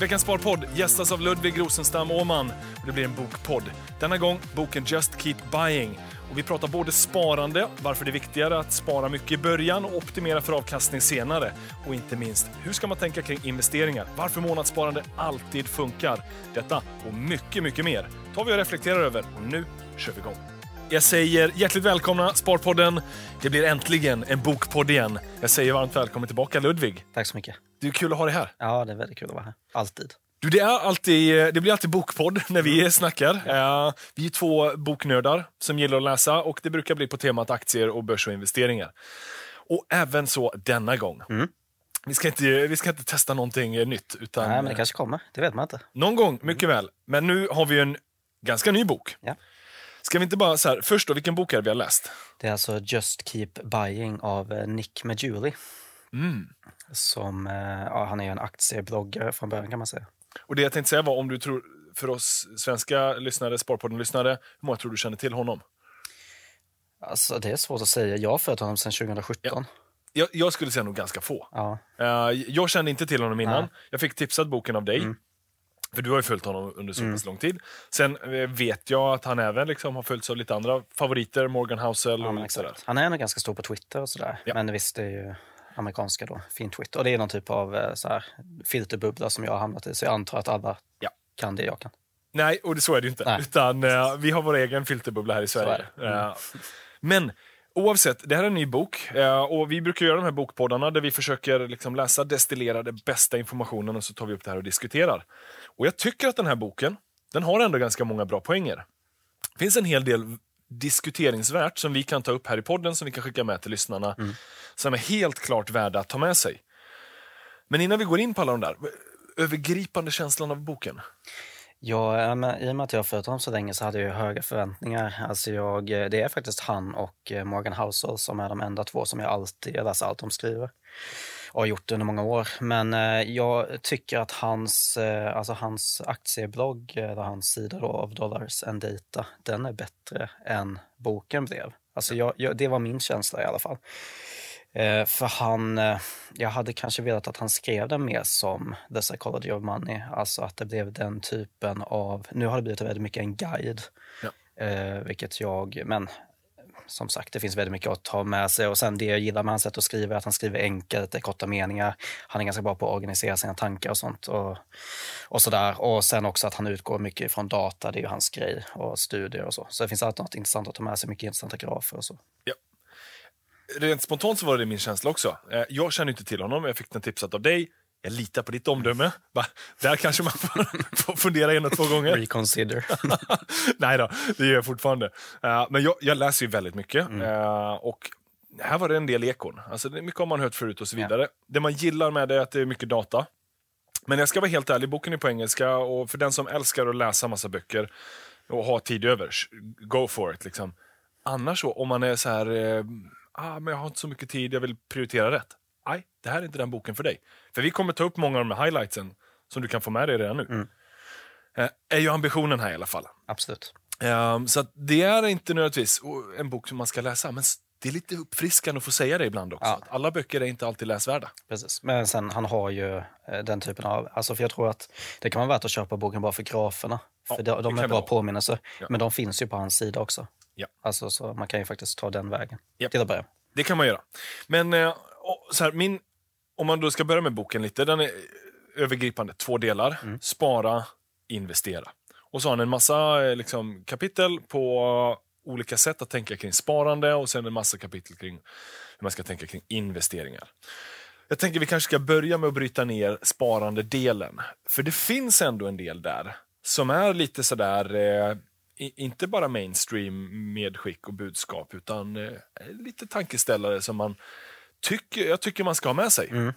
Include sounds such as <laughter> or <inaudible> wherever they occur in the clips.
Veckans Sparpodd gästas av Ludvig Rosenstam Åman och det blir en bokpodd. Denna gång boken Just Keep Buying. Och vi pratar både sparande, varför det är viktigare att spara mycket i början och optimera för avkastning senare. Och inte minst, hur ska man tänka kring investeringar? Varför månadssparande alltid funkar. Detta och mycket, mycket mer tar vi och reflekterar över. Och nu kör vi igång. Jag säger hjärtligt välkomna Sparpodden. Det blir äntligen en bokpodd igen. Jag säger varmt välkommen tillbaka Ludvig. Tack så mycket. Det är kul att ha dig här. Ja, det är väldigt kul att vara här. Alltid. Du, det, är alltid, det blir alltid bokpodd när vi snackar. Eh, vi är två boknördar som gillar att läsa och det brukar bli på temat aktier och börs och investeringar. Och även så denna gång. Mm. Vi, ska inte, vi ska inte testa någonting nytt. Utan, Nej, men det kanske kommer. Det vet man inte. Någon gång, mycket väl. Men nu har vi en ganska ny bok. Ja. Ska vi inte bara så här, först då, vilken bok är det vi har läst? Det är alltså Just Keep Buying av eh, Nick Maggiuli. Mm. Som, eh, ja, han är ju en aktiebloggare från början kan man säga. Och det jag tänkte säga var, om du tror, för oss svenska lyssnare, Sparpodden-lyssnare, hur många tror du känner till honom? Alltså det är svårt att säga. Jag har följt honom sedan 2017. Jag, jag skulle säga nog ganska få. Ja. Eh, jag kände inte till honom innan. Nej. Jag fick tipsat boken av dig. Mm. För du har ju följt honom under så pass lång tid. Sen eh, vet jag att han även liksom har följts av lite andra favoriter, Morgan Housel Ja, och sådär. Han är ändå ganska stor på Twitter och sådär. Ja. Men visst, det är ju amerikanska då, fin Twitter. Och det är någon typ av eh, så här, filterbubbla som jag har hamnat i. Så jag antar att alla Ja. kan det jag kan. Nej, och det, så är det ju inte. Nej. Utan eh, vi har vår egen filterbubbla här i Sverige. Mm. Men oavsett, det här är en ny bok. Eh, och vi brukar göra de här bokpoddarna där vi försöker liksom läsa, destillera den bästa informationen och så tar vi upp det här och diskuterar. Och jag tycker att den här boken, den har ändå ganska många bra poänger. Det finns en hel del diskuteringsvärt som vi kan ta upp här i podden, som vi kan skicka med till lyssnarna, Mm. som är helt klart värda att ta med sig. Men innan vi går in på alla de där, övergripande känslan av boken. Ja, men i och med att jag följt honom så länge så hade jag höga förväntningar. Alltså jag, eh, det är faktiskt han och eh, Morgan Housel som är de enda två som jag alltid jag läser allt de skriver. Och har gjort det under många år. Men eh, jag tycker att hans, eh, alltså hans aktieblogg, eh, eller hans sida då, av Dollars and Data, den är bättre än boken blev. Alltså jag, jag, det var min känsla i alla fall. Eh, för han, eh, jag hade kanske velat att han skrev den mer som The Psychology of Money. Alltså att det blev den typen av, nu har det blivit väldigt mycket en guide. Ja. Eh, vilket jag, men som sagt, det finns väldigt mycket att ta med sig. Och sen det jag gillar med hans sätt att skriva är att han skriver enkelt, det är korta meningar. Han är ganska bra på att organisera sina tankar och sånt. Och, och sådär. Och sen också att han utgår mycket från data, det är ju hans grej. Och studier och så. Så det finns alltid något intressant att ta med sig, mycket intressanta grafer och så. Ja. Rent spontant så var det min känsla också. Eh, jag känner inte till honom, jag fick den tipsat av dig. Jag litar på ditt omdöme. Va? Där kanske man får, <laughs> får fundera en och två gånger. Reconsider. <laughs> Nej då, det gör jag fortfarande. Eh, men jag, jag läser ju väldigt mycket. Eh, och här var det en del ekon. Alltså, det mycket har man hört förut och så vidare. Det man gillar med det är att det är mycket data. Men jag ska vara helt ärlig, boken är på engelska och för den som älskar att läsa massa böcker och ha tid över, go for it. Liksom. Annars så, om man är så här, eh, ah, men jag har inte så mycket tid, jag vill prioritera rätt. Nej, det här är inte den boken för dig. För vi kommer ta upp många av de här highlightsen som du kan få med dig redan nu. Eh, är ju ambitionen här i alla fall. Absolut. Ehm, så att det är inte nödvändigtvis en bok som man ska läsa, men det är lite uppfriskande att få säga det ibland också. Ja. Alla böcker är inte alltid läsvärda. Precis. Men sen han har ju eh, den typen av, alltså för jag tror att det kan vara värt att köpa boken bara för graferna. Ja, För de, de är bra påminnelser. Ja. Men de finns ju på hans sida också. Ja. Alltså så man kan ju faktiskt ta den vägen. Japp. Till att börja. Det kan man göra. Men eh, så här, min, om man då ska börja med boken lite, den är övergripande. Två delar. Mm. Spara, investera. Och så har han en massa eh, liksom, kapitel på olika sätt att tänka kring sparande och sen en massa kapitel kring hur man ska tänka kring investeringar. Jag tänker vi kanske ska börja med att bryta ner sparandedelen. För det finns ändå en del där som är lite sådär, eh, inte bara mainstream medskick och budskap, utan eh, lite tankeställare som man tycker, jag tycker man ska ha med sig. Mm.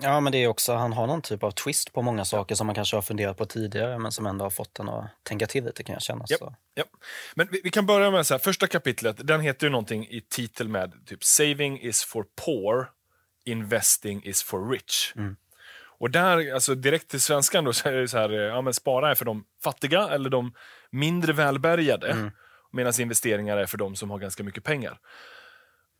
Ja men det är också, han har någon typ av twist på många saker som man kanske har funderat på tidigare men som ändå har fått en att tänka till lite kan jag känna. Japp. Så. Ja. Men vi, vi kan börja med så här, första kapitlet, den heter ju någonting i titel med typ Saving is for poor, Investing is for rich. Och där, alltså direkt till svenskan då, så är det så här, eh, ja men spara är för de fattiga eller de mindre välbärgade. Medan investeringar är för de som har ganska mycket pengar.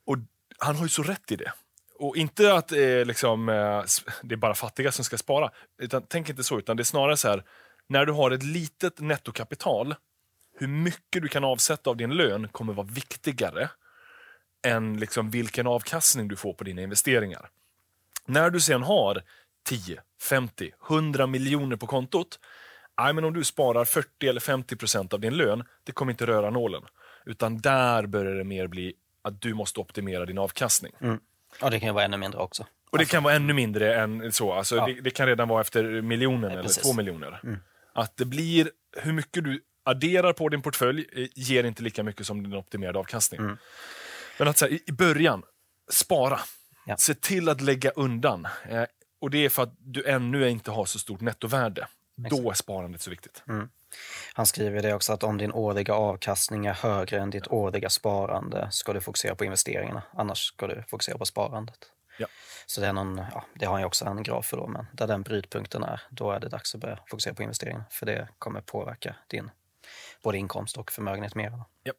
Och han har ju så rätt i det. och inte att det liksom, eh, det är bara fattiga som ska spara. Utan, tänk inte så, utan det är snarare så här, när du har ett litet nettokapital, hur mycket du kan avsätta av din lön kommer vara viktigare än liksom vilken avkastning du får på dina investeringar. När du sen har 10, 50, 100 miljoner på kontot, I men om du sparar 40 eller 50 procent av din lön, det kommer inte röra nålen. Utan där börjar det mer bli att du måste optimera din avkastning. Och det kan vara ännu mindre också. Och det kan vara ännu mindre än så. Alltså, Ja. det, det kan redan vara efter miljonen eller precis. två miljoner. Att det blir, hur mycket du adderar på din portfölj eh, ger inte lika mycket som din optimerade avkastning. Men att här, i, början, spara. Ja. Se till att lägga undan. Eh, och det är för att du ännu inte har så stort nettovärde. Då är sparandet så viktigt. Han skriver det också att om din årliga avkastning är högre än ditt årliga sparande ska du fokusera på investeringarna. Annars ska du fokusera på sparandet. Ja. Så det, är någon, ja, det har ju också en graf för då, men där den brytpunkten är, då är det dags att börja fokusera på investeringarna. För det kommer påverka din både inkomst och förmögenhet mer. Ja.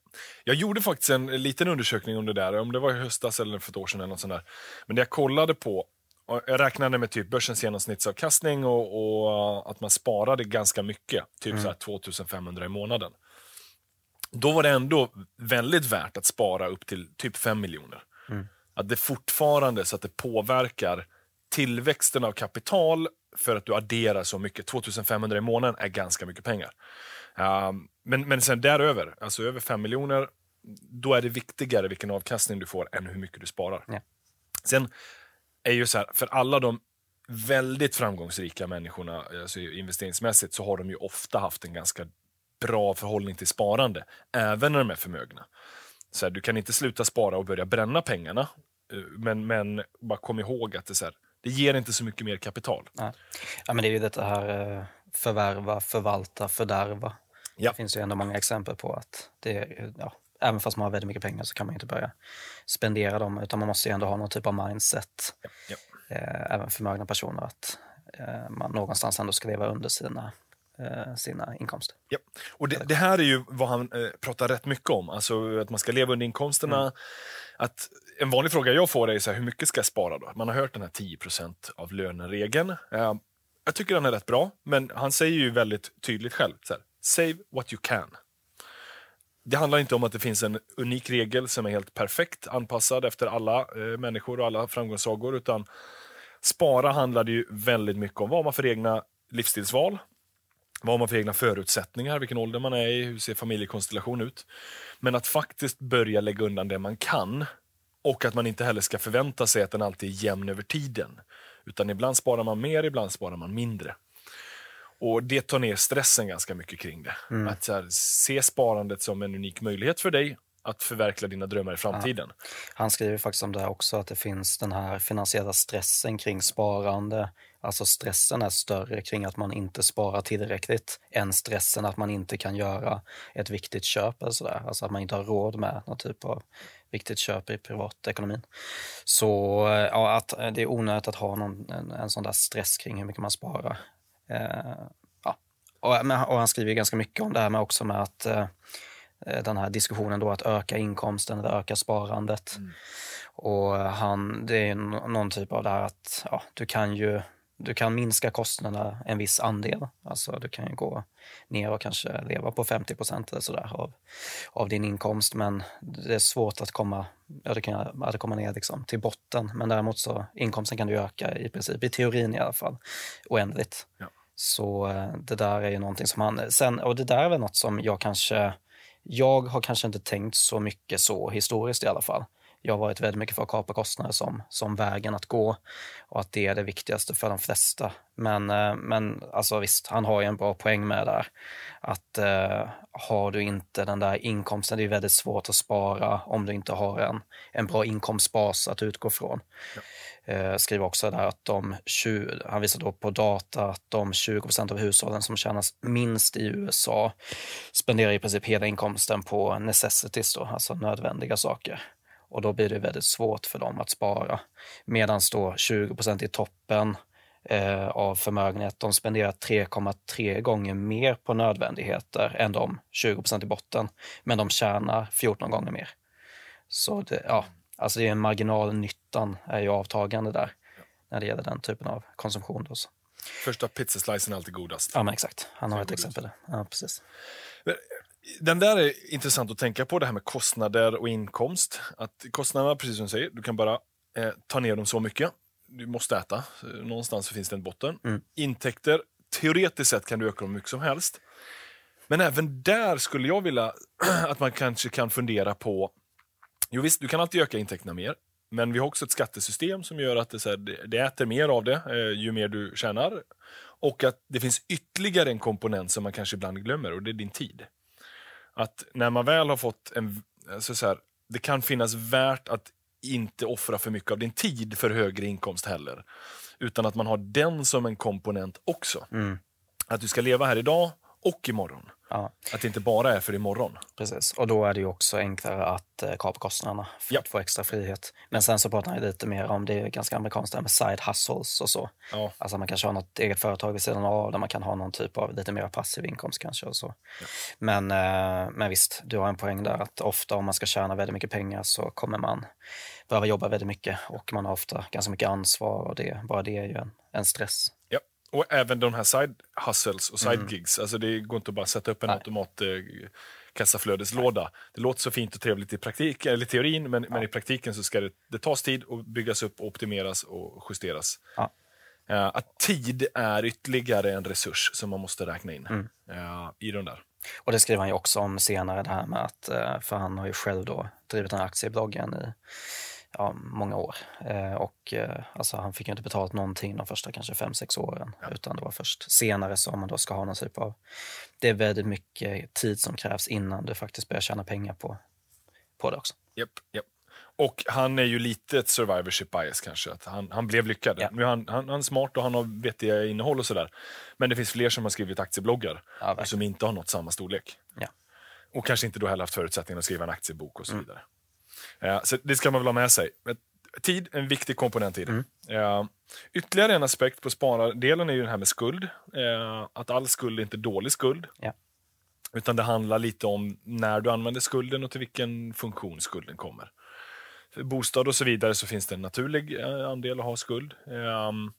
Jag gjorde faktiskt en liten undersökning om det där, om det var i höstas eller för ett år sedan. Eller något sånt där. Men det jag kollade på, och jag räknade med typ börsens genomsnittsavkastning och, och att man sparade ganska mycket, typ så här 2500 i månaden. Då var det ändå väldigt värt att spara upp till typ 5 miljoner. Att det fortfarande så att det påverkar tillväxten av kapital för att du adderar så mycket. 2500 i månaden är ganska mycket pengar. Um, men, men sen däröver, alltså över 5 miljoner, då är det viktigare vilken avkastning du får än hur mycket du sparar. Ja. Sen är ju så här, för alla de väldigt framgångsrika människorna alltså investeringsmässigt så har de ju ofta haft en ganska bra förhållning till sparande, även när de är förmögna. Så här, du kan inte sluta spara och börja bränna pengarna, eh, men, men bara kom ihåg att det, så här, det ger inte så mycket mer kapital. Ja. ja, men det är ju detta här eh, förvärva, förvalta, fördärva. Ja. Det finns ju ändå många exempel på att det är, ja, även fast man har väldigt mycket pengar så kan man inte börja spendera dem utan man måste ju ändå ha någon typ av mindset, Ja. eh, även förmögna personer, att eh, man någonstans ändå ska leva under sina, eh, sina inkomster. Ja. Och det, det här är ju vad han eh, pratar rätt mycket om, alltså att man ska leva under inkomsterna. Att en vanlig fråga jag får är så här, hur mycket ska jag spara då? Man har hört den här 10% av lönen-regeln. Eh, jag tycker den är rätt bra, men han säger ju väldigt tydligt själv, så här, save what you can. Det handlar inte om att det finns en unik regel som är helt perfekt anpassad efter alla eh, människor och alla framgångssagor, utan spara handlar det ju väldigt mycket om vad har man för egna livsstilsval, vad har man för egna förutsättningar, vilken ålder man är i, hur ser familjekonstellation ut. Men att faktiskt börja lägga undan det man kan och att man inte heller ska förvänta sig att den alltid är jämn över tiden. Utan ibland sparar man mer, ibland sparar man mindre. Och Det tar ner stressen ganska mycket kring det. Att så här, se sparandet som en unik möjlighet för dig att förverkliga dina drömmar i framtiden. Han skriver faktiskt om det här också, att det finns den här finansiella stressen kring sparande. Alltså stressen är större kring att man inte sparar tillräckligt än stressen att man inte kan göra ett viktigt köp. Eller sådär. Alltså att man inte har råd med någon typ av viktigt köp i privatekonomin. Så eh, ja, att det är onödigt att ha någon, en, en sån där stress kring hur mycket man sparar. Eh, ja. och, och han skriver ju ganska mycket om det här med också med att eh, den här diskussionen då att öka inkomsten eller öka sparandet. Och han, det är nå- någon typ av det här att ja, du kan ju du kan minska kostnaderna en viss andel. Alltså du kan ju gå ner och kanske leva på 50 procent eller sådär av, av din inkomst. Men det är svårt att komma, ja, du kan, att komma ner liksom till botten. Men däremot så inkomsten kan du öka i princip, i teorin i alla fall, oändligt. Ja. Så eh, det där är ju någonting som han... Sen, och det där är väl något som jag kanske... Jag har kanske inte tänkt så mycket så historiskt i alla fall. Jag har varit väldigt mycket för att kapa kostnader som, som vägen att gå och att det är det viktigaste för de flesta. Men, eh, men alltså visst, han har ju en bra poäng med där. Att eh, har du inte den där inkomsten, det är väldigt svårt att spara om du inte har en, en bra inkomstbas att utgå från. Eh, skriver också där att de 20, han visar då på data att de 20% av hushållen som tjänar minst i USA spenderar i princip hela inkomsten på necessities, då, alltså nödvändiga saker. Och då blir det väldigt svårt för dem att spara. Medan då 20% i toppen eh, av förmögenhet, de spenderar 3,3 gånger mer på nödvändigheter än de 20% i botten. Men de tjänar 14 gånger mer. Så det, ja, Alltså det är marginalnyttan är ju avtagande där när det gäller den typen av konsumtion. Då. Första pizzaslicen är alltid godast. Ja, men exakt. Han har ett god ut. exempel. Ja, precis. Den där är intressant att tänka på, det här med kostnader och inkomst. Att kostnaderna, precis som du säger, du kan bara eh, ta ner dem så mycket. Du måste äta, så någonstans finns det en botten. Mm. Intäkter, teoretiskt sett kan du öka dem mycket som helst. Men även där skulle jag vilja <clears throat> att man kanske kan fundera på... Jo visst, du kan alltid öka intäkterna mer. Men vi har också ett skattesystem som gör att det, så här, det, det äter mer av det eh, ju mer du tjänar. Och att det finns ytterligare en komponent som man kanske ibland glömmer och det är din tid. Att när man väl har fått en... Alltså så här, det kan finnas värt att inte offra för mycket av din tid för högre inkomst heller. Utan att man har den som en komponent också. Mm. Att du ska leva här idag och imorgon. Ja, Att det inte bara är för imorgon. precis. Och då är det ju också enklare att eh, kapa kostnaderna för Ja. att få extra frihet. Men sen så pratar han lite mer om, det är ganska amerikanskt det med side hustles och så. Ja. Alltså man kanske har något eget företag vid sidan av där man kan ha någon typ av lite mer passiv inkomst kanske. Och så. Men, eh, men visst, du har en poäng där att ofta om man ska tjäna väldigt mycket pengar så kommer man behöva jobba väldigt mycket och man har ofta ganska mycket ansvar och det, bara det är ju en, en stress. Ja. Och även de här side hustles och side gigs. Alltså det går inte att bara sätta upp en Nej. automat eh, kassaflödeslåda. Det låter så fint och trevligt i praktik, eller teorin, men, men i praktiken så ska det, det tas tid och byggas upp, och optimeras och justeras. Ja. Eh, att tid är ytterligare en resurs som man måste räkna in Mm. eh, i den där. Och det skriver han ju också om senare, det här med att, för han har ju själv då drivit här aktiebloggen i ja, många år. Eh, Och eh, alltså, han fick ju inte betalt någonting de första kanske fem sex åren, utan det var först senare som man då ska ha någon typ av... Det är väldigt mycket tid som krävs innan du faktiskt börjar tjäna pengar på, på det också. Japp, japp. Och han är ju lite ett survivorship bias kanske. Att han, han blev lyckad. Ja. Nu han, han, han är smart och han har vettiga innehåll och sådär. Men det finns fler som har skrivit aktiebloggar Ja, som inte har nått samma storlek. Ja. Och kanske inte då heller haft förutsättningar att skriva en aktiebok och så vidare. Eh, så det ska man väl ha med sig. Tid, en viktig komponent i det. Eh, ytterligare en aspekt på sparardelen är ju den här med skuld. Eh, att all skuld är inte dålig skuld. Ja. Utan det handlar lite om när du använder skulden och till vilken funktion skulden kommer. För bostad och så vidare så finns det en naturlig eh, andel att ha skuld. Ehm,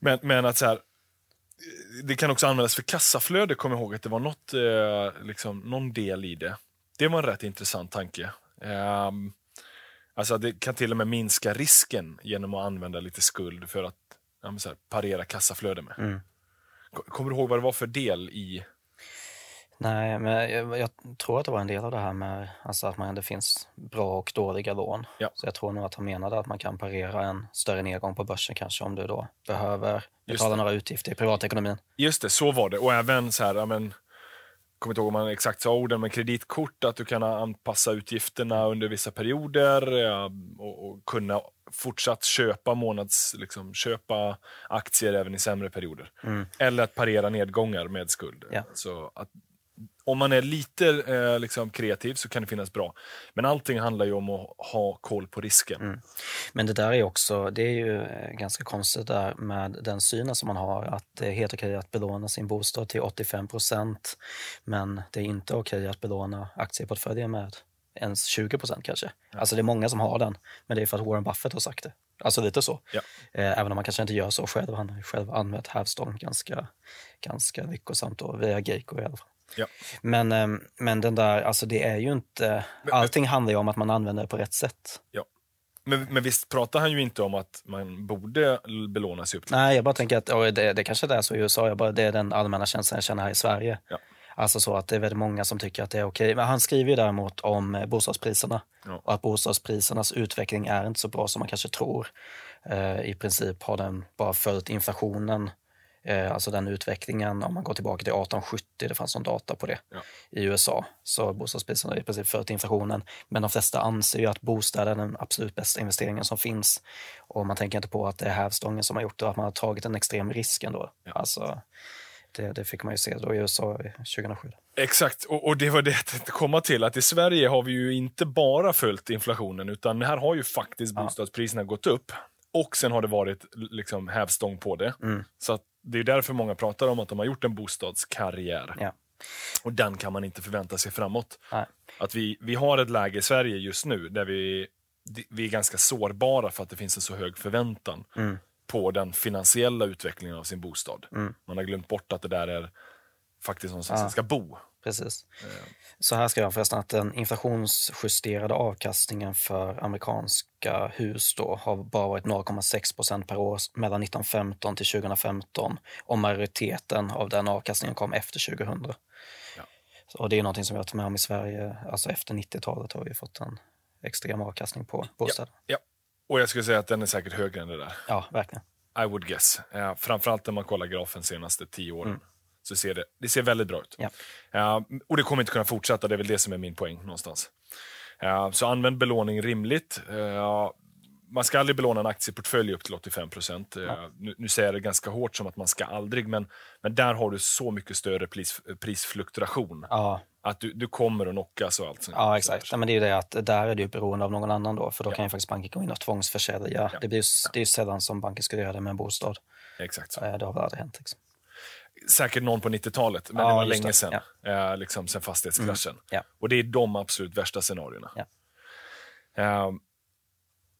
men, men att så här, eh, det kan också användas för kassaflöde, kom jag ihåg att det var något, eh, liksom, någon del i det. Det var en rätt intressant tanke. Ehm, alltså det kan till och med minska risken genom att använda lite skuld för att ja, här, parera kassaflöde med. Mm. Ko- Kommer du ihåg vad det var för del i... Nej, men jag, jag tror att det var en del av det här med alltså att man, det finns bra och dåliga lån. Ja. Så jag tror nog att han menade att man kan parera en större nedgång på börsen kanske om du då behöver betala några utgifter i privatekonomin. Just det, så var det. Och även så här, men, kommer inte ihåg om man exakt sa orden, men kreditkort, att du kan anpassa utgifterna under vissa perioder och, och kunna fortsatt köpa månads, liksom, köpa aktier även i sämre perioder. Mm. Eller att parera nedgångar med skuld. Ja. Så att, om man är lite eh, liksom, kreativ så kan det finnas bra. Men allting handlar ju om att ha koll på risken. Mm. Men det där är också, det är ju eh, ganska konstigt där med den synen som man har att det är helt okej att belåna sin bostad till 85 procent men det är inte okej att belåna aktieportföljen med ens 20 procent kanske. Alltså det är många som har den, men det är för att Warren Buffett har sagt det. Alltså lite så. Ja. Eh, Även om man kanske inte gör så själv. Han har ju själv använt Havstone ganska, ganska lyckosamt då, via Geico i alla fall. Ja. Men, eh, men den där, alltså det är ju inte, allting handlar ju om att man använder det på rätt sätt. Ja. Men, men visst pratar han ju inte om att man borde belåna sig upp till Nej, jag bara tänker att ja, det, det kanske är så i USA, jag bara, det är den allmänna känslan jag känner här i Sverige. Ja. Alltså så att det är väldigt många som tycker att det är okej. Men han skriver ju däremot om eh, bostadspriserna Ja. och att bostadsprisernas utveckling är inte så bra som man kanske tror. Eh, I princip har den bara följt inflationen, alltså den utvecklingen om man går tillbaka till 1870, det fanns någon data på det Ja. i USA. Så bostadspriserna har i princip följt inflationen. Men de flesta anser ju att bostäder är den absolut bästa investeringen som finns. Och man tänker inte på att det är hävstången som har gjort det att man har tagit en extrem risk ändå. Ja. Alltså, det, det fick man ju se då i USA 2007. Exakt, och, och det var det jag tänkte komma till. Att i Sverige har vi ju inte bara följt inflationen, utan här har ju faktiskt Ja. bostadspriserna gått upp. Och sen har det varit liksom hävstång på det. Mm. Så att det är därför många pratar om att de har gjort en bostadskarriär. Ja. Och den kan man inte förvänta sig framåt. Nej. Att vi, vi har ett läge i Sverige just nu där vi, vi är ganska sårbara för att det finns en så hög förväntan Mm. på den finansiella utvecklingen av sin bostad. Mm. Man har glömt bort att det där är faktiskt någonstans Ja. ska bo. Precis. Eh, Så här ska jag förresten att den inflationsjusterade avkastningen för amerikanska hus då har bara varit 0,6 procent per år mellan 1915 till 2015 och majoriteten av den avkastningen kom efter 2000. Ja. Och det är någonting som vi har tagit med om i Sverige. Alltså efter 90-talet har vi fått en extrem avkastning på bostäder. Ja. Och jag skulle säga att den är säkert högre än det där. Ja, verkligen. I would guess. Eh, framförallt när man kollar grafen senaste tio åren. Så ser det, det ser väldigt bra ut. Ja. Eh, och det kommer inte kunna fortsätta, det är väl det som är min poäng någonstans. Eh, så använd belåning rimligt. Eh, man ska aldrig belåna en aktieportfölj upp till 85 procent. Eh, nu, nu säger jag det ganska hårt som att man ska aldrig, men, men där har du så mycket större pris, prisfluktuation. Ja, Att du, du kommer att knockas och allt sånt. Ja, exakt. Ja, men det är ju det att där är ju beroende av någon annan då, för då Ja. kan ju faktiskt banken gå in och tvångsförsälja. Ja. Det, blir ju, det är ju sällan som banken skulle göra det med en bostad. Exakt så. Det har väl aldrig hänt. Liksom. Säkert någon på 90-talet, men Ja, det var länge det. sedan. Eh, liksom sen fastighetskraschen. Mm. Ja. Och det är de absolut värsta scenarierna. Ja. Eh,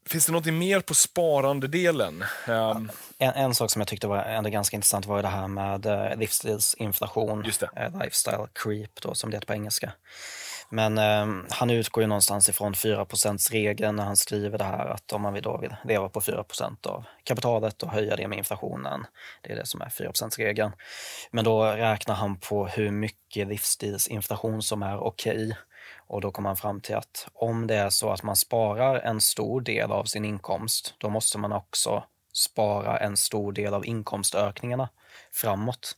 finns det något mer på sparandedelen? Eh, En, en sak som jag tyckte var ändå ganska intressant var det här med eh, livsstilsinflation, Just det. eh, lifestyle creep då, som det heter på engelska. Men eh, han utgår ju någonstans ifrån 4% regeln när han skriver det här att om man vill då vill leva på 4% av kapitalet och höja det med inflationen, det är det som är 4% regeln Men då räknar han på hur mycket livsstilsinflation som är okej. Och då kommer han fram till att om det är så att man sparar en stor del av sin inkomst, då måste man också spara en stor del av inkomstökningarna framåt.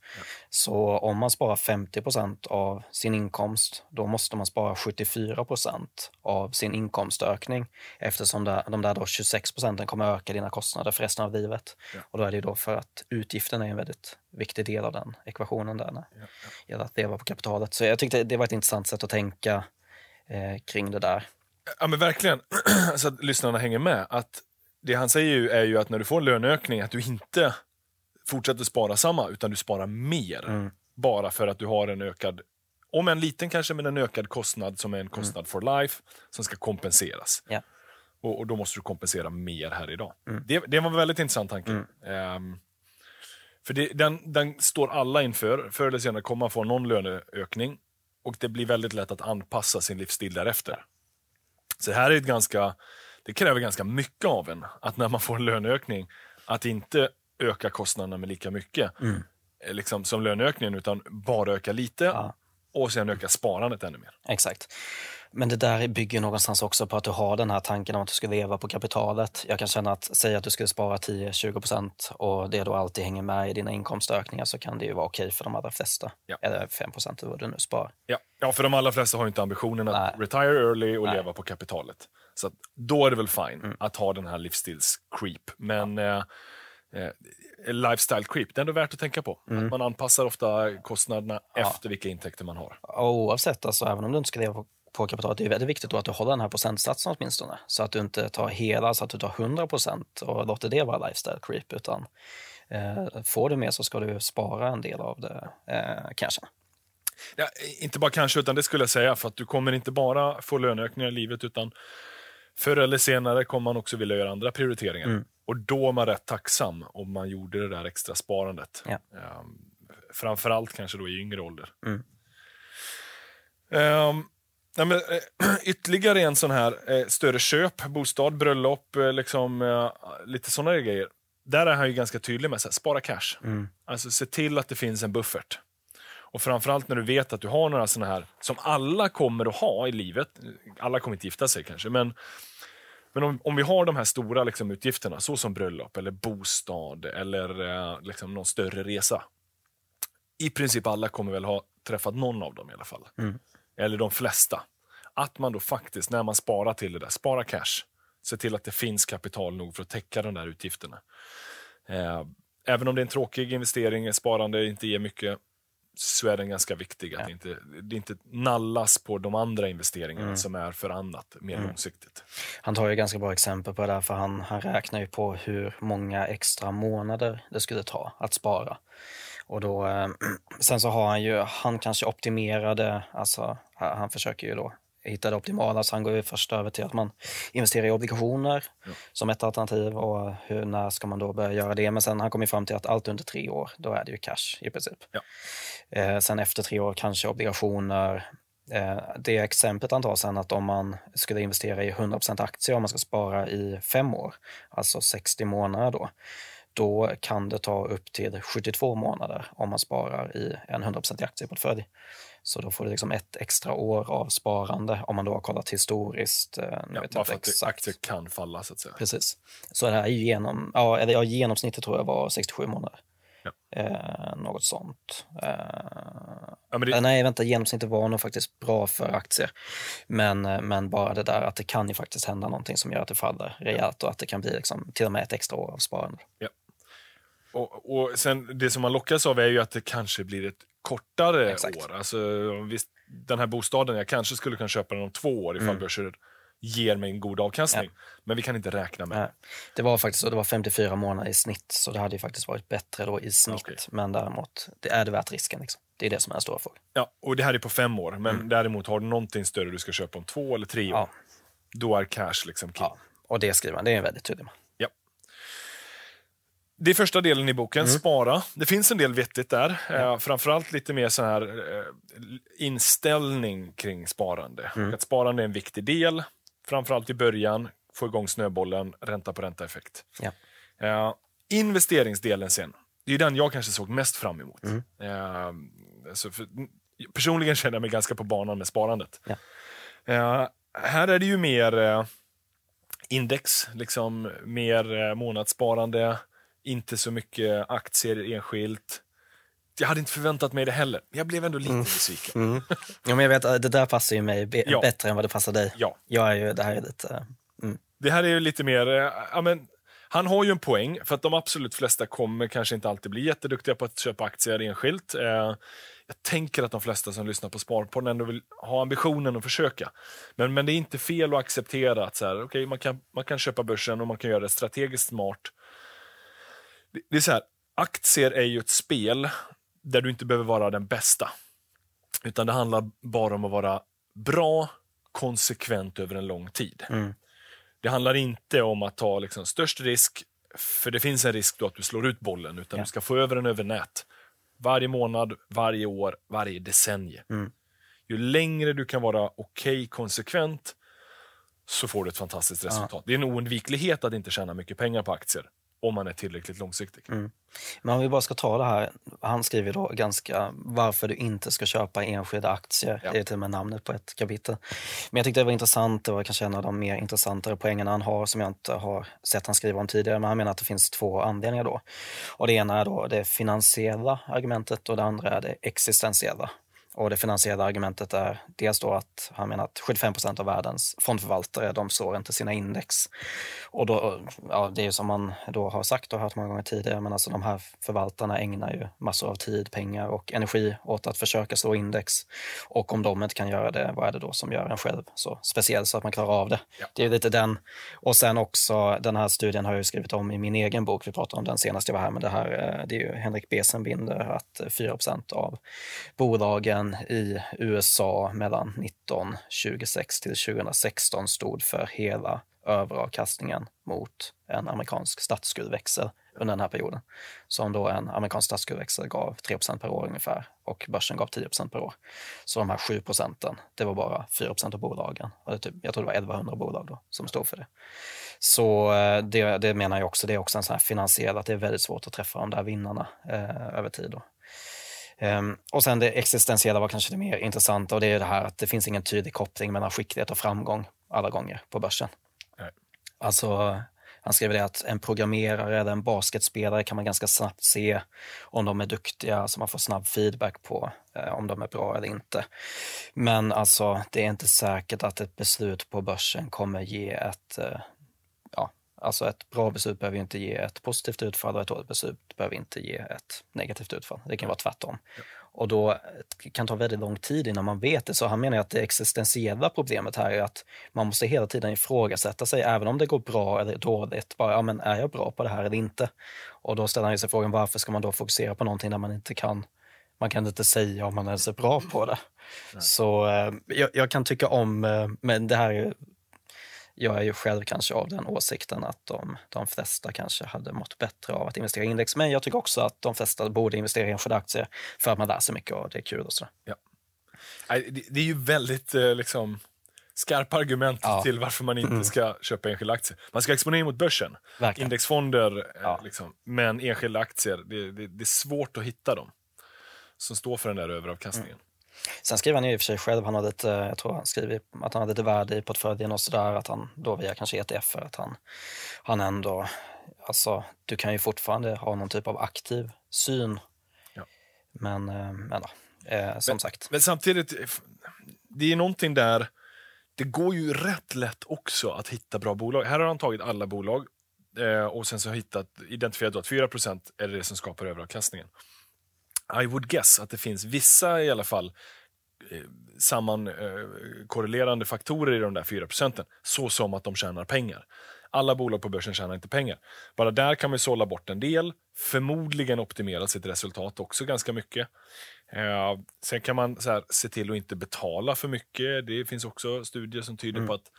Så om man sparar 50% av sin inkomst, då måste man spara 74% av sin inkomstökning eftersom det, de där då 26 procenten kommer öka dina kostnader för resten av livet. Ja. Och då är det ju då för att utgiften är en väldigt viktig del av den ekvationen där när Ja, gäller att leva på kapitalet. Så jag tyckte det var ett intressant sätt att tänka eh, kring det där. Ja, men verkligen. <clears throat> så att lyssnarna hänger med. Att det han säger ju är ju att när du får en löneökning, att du inte fortsätter spara samma, utan du sparar mer. Mm. Bara för att du har en ökad, om en liten kanske, men en ökad kostnad som är en kostnad for life, som ska kompenseras. Ja. Och, och då måste du kompensera mer här idag. Mm. Det, det var en väldigt intressant tanke. Ehm, för det, den, den står alla inför. Förr eller senare kommer man få någon löneökning. Och det blir väldigt lätt att anpassa sin livsstil därefter. Så det här är ett ganska, det kräver ganska mycket av en. Att när man får en löneökning, att inte öka kostnaderna med lika mycket eh, liksom, som löneökningen, utan bara öka lite Ja. och sen öka sparandet ännu mer. Exakt. Men det där bygger någonstans också på att du har den här tanken om att du ska leva på kapitalet. Jag kan känna att säga att du skulle spara 10-20% och det då alltid hänger med i dina inkomstökningar så kan det ju vara okej för de allra flesta. Ja. Eller 5% eller vad du nu sparar. Ja, ja, för de allra flesta har ju inte ambitionen att Nej. retire early och Nej. leva på kapitalet. Så då är det väl fine att ha den här livsstilscreep. Men eh, eh, lifestyle creep, det är ändå värt att tänka på. Att man anpassar ofta kostnaderna efter vilka intäkter man har. Oavsett, alltså, även om du inte ska leva på, på kapitalet, det är väldigt viktigt att du håller den här procentsatsen åtminstone. Så att du inte tar hela, så att du tar 100% och låter det vara lifestyle creep. Utan eh, får du mer så ska du spara en del av det, eh, kanske. Ja, inte bara kanske, utan det skulle jag säga. För att du kommer inte bara få löneökningar i livet, utan förr eller senare kommer man också vilja göra andra prioriteringar. Mm. Och då är man rätt tacksam om man gjorde det där extra sparandet. Ja. Um, framförallt kanske då i yngre ålder. Mm. Ehm, nej, men, eh, <clears throat> ytterligare en sån här eh, större köp, bostad, bröllop, eh, liksom, eh, lite såna grejer. Där är han ju ganska tydlig med att spara cash. Mm. Alltså se till att det finns en buffert. Och framförallt när du vet att du har några såna här, som alla kommer att ha i livet. Alla kommer inte gifta sig kanske, men, men om, om vi har de här stora liksom, utgifterna, så som bröllop, eller bostad, eller eh, liksom, någon större resa. I princip alla kommer väl ha träffat någon av dem i alla fall. Mm. Eller de flesta. Att man då faktiskt, när man sparar till det där, spara cash. Se till att det finns kapital nog för att täcka de där utgifterna. Eh, även om det är en tråkig investering, sparande inte ger mycket, så är den ganska viktig. Att Ja. det, inte, det inte nallas på de andra investeringarna Mm. som är för annat, mer långsiktigt. Han tar ju ganska bra exempel på det där, för han, han räknar ju på hur många extra månader det skulle ta att spara. Och då, eh, <clears throat> sen så har han ju, han kanske optimerade, alltså han försöker ju då hitta det optimala, så han går ju först över till att man investerar i obligationer ja. som ett alternativ och hur, när ska man då börja göra det? Men sen han kommer fram till att allt under tre år, då är det ju cash i princip. Ja. Eh, sen efter tre år kanske obligationer, Eh, det exemplet han tar sen att om man skulle investera i 100% aktier, om man ska spara i fem år, alltså 60 månader då, då kan det ta upp till 72 månader om man sparar i en 100 aktieportfölj. Så då får du liksom ett extra år av sparande om man då har kollat historiskt. Eh, ja, vet bara för att aktier kan falla så att säga. Precis. Så det här är genom, ja, eller, ja, genomsnittet tror jag var 67 månader. Ja. Eh, något sånt. Eh, ja, det... Nej, vänta, genomsnittet var nog faktiskt bra för aktier. Men, eh, men bara det där att det kan ju faktiskt hända någonting som gör att det faller rejält och att det kan bli liksom, till och med ett extra år av sparande. Ja. Och, och sen, det som man lockas av är ju att det kanske blir ett kortare Exakt. år. Alltså, visst, den här bostaden, jag kanske skulle kunna köpa den om två år ifall mm. börsen ger mig en god avkastning. Ja. Men vi kan inte räkna med. Nej. Det var faktiskt det var 54 månader i snitt, så det hade ju faktiskt varit bättre då i snitt. Okay. Men däremot, det är det värt risken. Liksom. Det är det som är den stora frågan. Ja, och det här är på fem år. Men mm. däremot har du någonting större du ska köpa om två eller tre år. Ja. Då är cash liksom king. Ja, och det skriver man, det är väldigt tydligt. Ja. Det är första delen i boken, mm. spara. Det finns en del vettigt där. Ja. Eh, framförallt lite mer så här eh, inställning kring sparande. Mm. Att sparande är en viktig del framförallt i början, få igång snöbollen, ränta på ränta-effekt. Ja. Uh, investeringsdelen sen, det är den jag kanske såg mest fram emot. Mm. Uh, alltså för, personligen känner jag mig ganska på banan med sparandet. Ja. Uh, här är det ju mer index, liksom mer månadssparande, inte så mycket aktier enskilt jag hade inte förväntat mig det heller. Jag blev ändå lite mm. besviken. Mm. Ja, men jag vet, det där passar ju mig be ja. bättre än vad det passar dig. Ja. Jag är ju, det här är lite... Mm. Det här är ju lite mer... Eh, ja, men, han har ju en poäng, för att de absolut flesta kommer kanske inte alltid bli jätteduktiga på att köpa aktier enskilt. Eh, jag tänker att de flesta som lyssnar på Sparpodden ändå vill ha ambitionen att försöka. Men, men det är inte fel att acceptera att så här, okay, man, kan, man kan köpa börsen och man kan göra det strategiskt smart. Det, det är så här, aktier är ju ett spel där du inte behöver vara den bästa. Utan det handlar bara om att vara bra, konsekvent över en lång tid. Mm. Det handlar inte om att ta liksom, störst risk, för det finns en risk då att du slår ut bollen, utan ja. du ska få över den över nät. Varje månad, varje år, varje decennie. Mm. Ju längre du kan vara okej, okay, konsekvent, så får du ett fantastiskt resultat. Ja. Det är en oundviklighet att inte tjäna mycket pengar på aktier om man är tillräckligt långsiktig. Mm. Men om vi bara ska ta det här, han skriver då ganska varför du inte ska köpa enskilda aktier. Ja. Det är till och med namnet på ett kapitel. Men jag tyckte det var intressant, det var kanske en av de mer intressantare poängerna han har som jag inte har sett han skriva om tidigare. Men han menar att det finns två anledningar då. Och det ena är då det finansiella argumentet och det andra är det existentiella. Och det finansiella argumentet är dels då att han menar att 75% av världens fondförvaltare, de slår inte sina index. Och då, ja, det är ju som man då har sagt och hört många gånger tidigare, men alltså de här förvaltarna ägnar ju massor av tid, pengar och energi åt att försöka slå index. Och om de inte kan göra det, vad är det då som gör en själv så speciell så att man klarar av det? Ja. Det är lite den. Och sen också, den här studien har jag skrivit om i min egen bok, vi pratade om den senast jag var här, men det här eh, det är ju Henrik Besenbinder, att 4% av bolagen börsen i USA mellan 1926 till 2016 stod för hela överavkastningen mot en amerikansk statsskuldväxel under den här perioden. Som då en amerikansk statsskuldväxel gav 3% per år ungefär och börsen gav 10% per år. Så de här 7 procenten, det var bara 4% av bolagen. Och typ, jag tror det var 1100 bolag då som stod för det. Så eh, det, det menar jag också, det är också en sån här finansiell, att det är väldigt svårt att träffa de där vinnarna eh, över tid. Då. Um, och sen det existentiella var kanske det mer intressanta och det är det här att det finns ingen tydlig koppling mellan skicklighet och framgång alla gånger på börsen. Nej. Alltså, han skriver det att en programmerare eller en basketspelare kan man ganska snabbt se om de är duktiga, så alltså man får snabb feedback på eh, om de är bra eller inte. Men alltså, det är inte säkert att ett beslut på börsen kommer ge ett, eh, Alltså ett bra beslut behöver inte ge ett positivt utfall och ett dåligt beslut behöver inte ge ett negativt utfall. Det kan vara tvärtom. Ja. Och då kan det ta väldigt lång tid innan man vet det. Så han menar att det existentiella problemet här är att man måste hela tiden ifrågasätta sig, även om det går bra eller dåligt. Bara, ja, men är jag bra på det här eller inte? Och då ställer han sig frågan, varför ska man då fokusera på någonting där man inte kan man kan inte säga om man ens är bra på det. Nej. Så eh, jag, jag, kan tycka om, eh, men det här jag är ju själv kanske av den åsikten att de, de flesta kanske hade mått bättre av att investera i index. Men jag tycker också att de flesta borde investera i enskilda aktier för att man lär sig mycket och det är kul. Och så. Ja. Det är ju väldigt eh, liksom, skarpa argument ja. till varför man inte mm. ska köpa enskilda aktier. Man ska exponera mot börsen, Verkligen. indexfonder, eh, ja. liksom. men enskilda aktier, det, det, det, är svårt att hitta dem som står för den där överavkastningen. Mm. Sen skriver han ju i och för sig själv, han har lite, jag tror han skriver att han har lite värde i portföljen och sådär, att han då via kanske ETF, att han, han ändå, alltså du kan ju fortfarande ha någon typ av aktiv syn. Ja. Men, eh, men då, eh, som men, sagt. Men samtidigt, det är någonting där, det går ju rätt lätt också att hitta bra bolag. Här har han tagit alla bolag eh, och sen så hittat, identifierat att 4% är det som skapar överavkastningen. I would guess att det finns vissa i alla fall eh, sammankorrelerande eh, faktorer i de där 4 procenten, så som att de tjänar pengar. Alla bolag på börsen tjänar inte pengar. Bara där kan man sålla bort en del, förmodligen optimera sitt resultat också ganska mycket. Eh, sen kan man så här, se till att inte betala för mycket. Det finns också studier som tyder mm. på att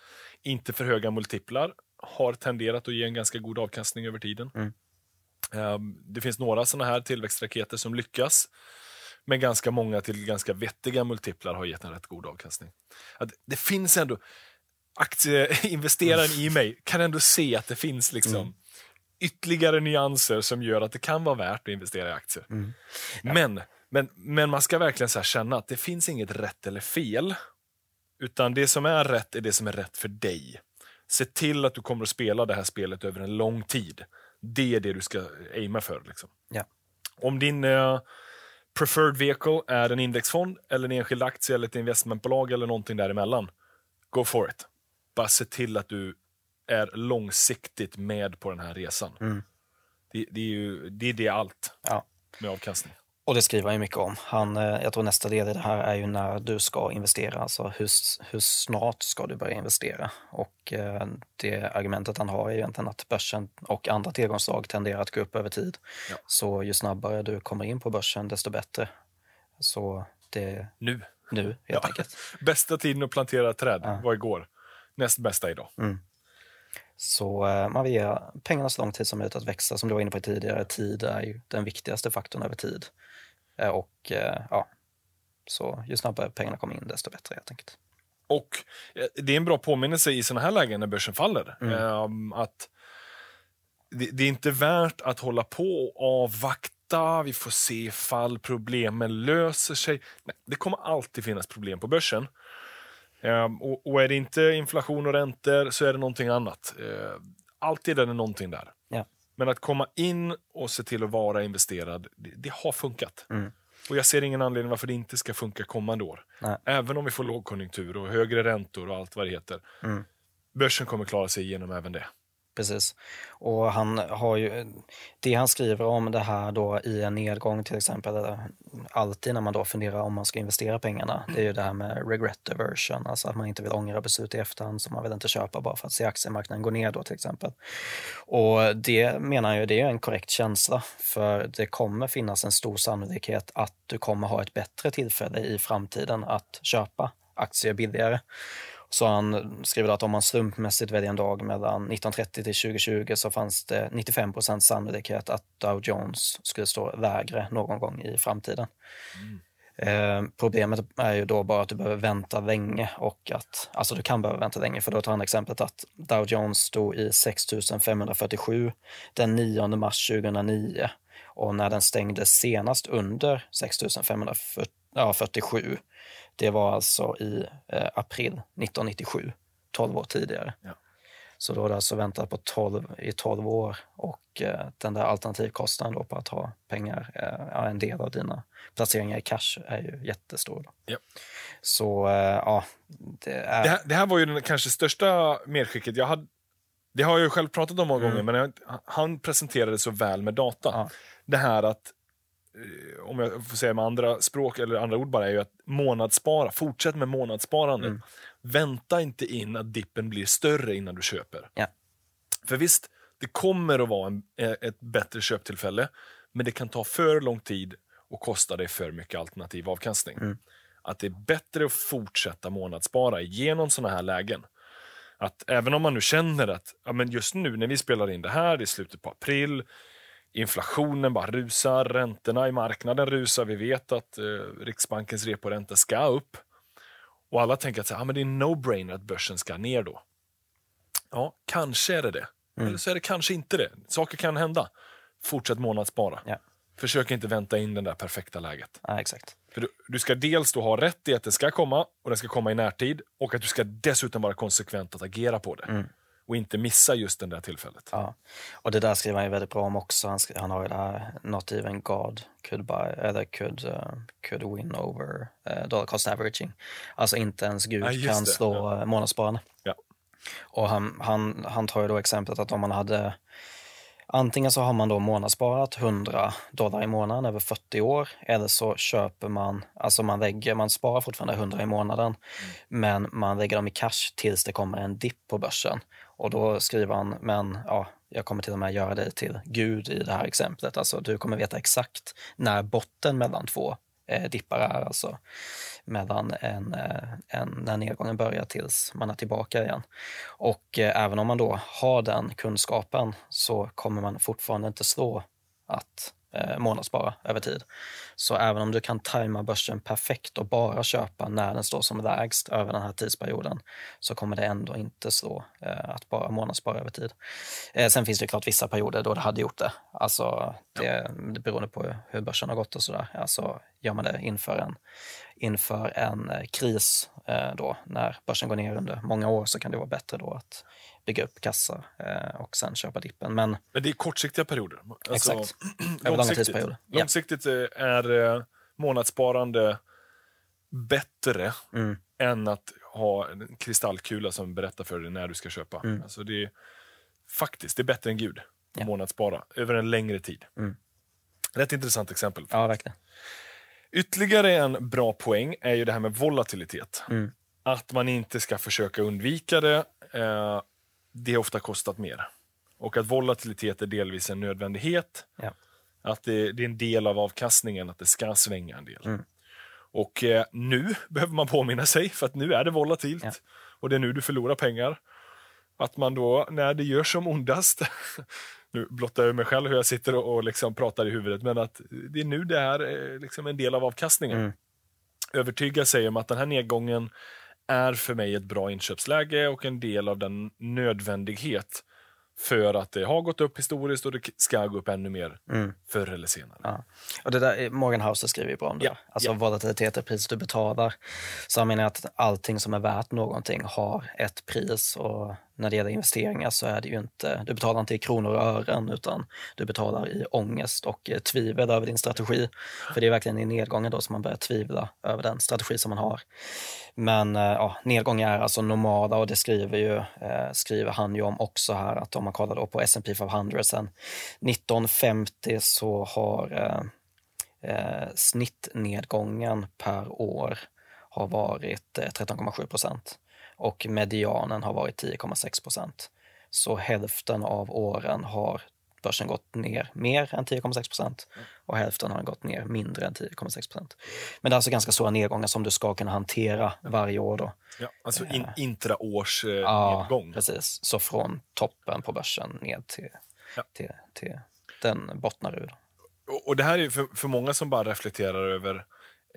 inte för höga multiplar har tenderat att ge en ganska god avkastning över tiden. Mm. Ehm, det finns några sådana här tillväxtraketer som lyckas. Men ganska många till ganska vettiga multiplar har gett en rätt god avkastning. det finns ändå, aktieinvesteraren <laughs> i mig kan ändå se att det finns liksom mm. ytterligare nyanser som gör att det kan vara värt att investera i aktier. Mm. Ja. Men, men, men man ska verkligen så känna att det finns inget rätt eller fel. Utan det som är rätt är det som är rätt för dig. Se till att du kommer att spela det här spelet över en lång tid. Det är det du ska aima för. Liksom. Ja. Om din uh, preferred vehicle är en indexfond, eller en enskild aktie, eller ett investmentbolag eller någonting däremellan, go for it. Bara se till att du är långsiktigt med på den här resan. Mm. Det, det, är ju, det är det allt ja. med avkastning. Och det skriver han ju mycket om. Han, eh, jag tror nästa del i det här är ju när du ska investera, alltså hur, hur snart ska du börja investera? Och eh, det argumentet han har är egentligen att börsen och andra tillgångsslag tenderar att gå upp över tid. Ja. Så ju snabbare du kommer in på börsen, desto bättre. Så det... Nu. Nu, helt ja. enkelt. <laughs> Bästa tiden att plantera träd ja. var igår. Näst bästa idag. Mm. Så eh, man vill ge pengarna så lång tid som möjligt att växa. Som du var inne på tidigare, tid är ju den viktigaste faktorn över tid. Eh, och eh, ja, så ju snabbare pengarna kommer in, desto bättre helt enkelt. Och eh, det är en bra påminnelse i sådana här lägen när börsen faller. Mm. Um, att det, det, är inte värt att hålla på och avvakta, vi får se ifall problemen löser sig. Nej, det kommer alltid finnas problem på börsen. Um, och, och, är det inte inflation och räntor så är det någonting annat. Uh, alltid är det någonting där. Men att komma in och se till att vara investerad, det, det har funkat. Mm. Och jag ser ingen anledning varför det inte ska funka kommande år. Nej. Även om vi får lågkonjunktur och högre räntor och allt vad det heter. Mm. Börsen kommer klara sig igenom även det. Precis. Och han har ju, det han skriver om det här då i en nedgång till exempel, alltid när man då funderar om man ska investera pengarna, det är ju det här med regret aversion, alltså att man inte vill ångra beslut i efterhand, som man vill inte köpa bara för att se aktiemarknaden gå ner då till exempel. Och det menar jag, det är en korrekt känsla, för det kommer finnas en stor sannolikhet att du kommer ha ett bättre tillfälle i framtiden att köpa aktier billigare. Så han skriver att om man slumpmässigt väljer en dag mellan 1930 till 2020 så fanns det 95 procents sannolikhet att Dow Jones skulle stå lägre någon gång i framtiden. Mm. Eh, problemet är ju då bara att du behöver vänta länge och att, alltså du kan behöva vänta länge för då tar han exemplet att Dow Jones stod i 6547 den 9 mars 2009 och när den stängde senast under 6547 det var alltså i eh, april 1997, 12 år tidigare. Ja. Så då har du alltså väntat på 12, i 12 år och eh, den där alternativkostnaden då på att ha pengar, eh, en del av dina placeringar i cash är ju jättestor. Ja. Så eh, ja, det är... Det här, det här, var ju den kanske största medskicket jag hade Det har jag ju själv pratat om många Mm. gånger, men jag, han presenterade så väl med data. Ja. Det här att, om jag får säga med andra språk eller andra ord bara, är ju att månadsspara. Fortsätt med månadssparande. Mm. Vänta inte in att dippen blir större innan du köper. Ja. För visst, det kommer att vara en, eh, ett bättre köptillfälle, men det kan ta för lång tid och kosta dig för mycket alternativ avkastning. Mm. Att det är bättre att fortsätta månadsspara genom sådana här lägen. Att även om man nu känner att ja, men just nu när vi spelar in det här, det är slutet på april, inflationen bara rusar, räntorna i marknaden rusar, vi vet att eh, Riksbankens reporänta ska upp. Och alla tänker att så, här, ja, men det är no-brainer att börsen ska ner då. Ja, kanske är det det. Mm. Eller så är det kanske inte det. Saker kan hända. Fortsätt månadsspara. Ja. Försök inte vänta in det där perfekta läget. Ja, exakt. För du, du ska dels då ha rätt i att det ska komma och det ska komma i närtid och att du ska dessutom vara konsekvent att agera på det. Mm. Och inte missa just det där tillfället. Ja. Och det där skriver han ju väldigt bra om också. Han, han har ju det här Not even God could buy, eller could, uh, could win over uh, dollar cost averaging. Alltså inte ens Gud Ja, kan det. slå Ja. ja. månadssparande. Ja. Och han, han, han tar ju då exemplet att om man hade Antingen så har man då månadssparat 100 dollar i månaden över 40 år eller så köper man, alltså man lägger, man sparar fortfarande 100 i månaden men man lägger dem i cash tills det kommer en dipp på börsen. Och då skriver han, men ja, jag kommer till och med göra dig till Gud i det här exemplet. Alltså du kommer veta exakt när botten mellan två eh, dippar är, alltså mellan en, eh, en, när nedgången börjar tills man är tillbaka igen. Och eh, även om man då har den kunskapen så kommer man fortfarande inte slå att eh, månadsspara över tid. Så även om du kan tajma börsen perfekt och bara köpa när den står som lägst över den här tidsperioden så kommer det ändå inte slå eh, att bara månadsspara över tid. Eh, sen finns det klart vissa perioder då det hade gjort det. Alltså det, det beroende på hur börsen har gått och sådär. Alltså gör man det inför en, inför en eh, kris eh, då när börsen går ner under många år så kan det vara bättre då att bygga upp kassa eh, och sen köpa dippen. Men Men det är kortsiktiga perioder. Alltså, Exakt. <clears throat> <clears throat> Ja. långsiktigt eh, är eh, månadssparande bättre Mm. än att ha en kristallkula som berättar för dig när du ska köpa. Mm. Alltså det är, faktiskt, det är bättre än Gud att Ja. månadsspara över en längre tid. Mm. Rätt intressant exempel. ja, verkligen. Ytterligare en bra poäng är ju det här med volatilitet. Mm. Att man inte ska försöka undvika det. Eh, det har ofta kostat mer. Och att volatilitet är delvis en nödvändighet. Ja. Att det, det är en del av avkastningen, att det ska svänga en del. Mm. Och eh, nu <laughs> behöver man påminna sig, för att nu är det volatilt. Ja. Och det är nu du förlorar pengar. Att man då, när det gör som ondast, <laughs> nu blottar jag mig själv hur jag sitter och, och liksom pratar i huvudet, men att det är nu det är eh, liksom en del av avkastningen. Mm. Övertyga sig om att den här nedgången är för mig ett bra inköpsläge och en del av den nödvändighet för att det har gått upp historiskt och det ska gå upp ännu mer Mm. förr eller senare. Ja. Och det där, Morgan Housel skriver ju bra om det. Ja, Alltså ja. volatilitet är priset du betalar. Så han menar att allting som är värt någonting har ett pris och när det gäller investeringar så är det ju inte, du betalar inte i kronor och ören utan du betalar i ångest och eh, tvivel över din strategi. För det är verkligen i nedgången då som man börjar tvivla över den strategi som man har. Men eh, ja, nedgångar är alltså normala och det skriver, ju, eh, skriver han ju om också här att om man kollar då på S&P 500 sen 1950 så har eh, eh, snittnedgången per år har varit eh, 13,7 procent och medianen har varit 10,6 procent. Så hälften av åren har börsen gått ner mer än 10,6 procent och hälften har gått ner mindre än 10,6 procent. Men det är alltså ganska stora nedgångar som du ska kunna hantera varje år. Då. Ja, alltså in, intraårs eh, Ja, nedgång. precis. Så från toppen på börsen ned till, Ja. till, till den bottnar ur. Och, och det här är för, för många som bara reflekterar över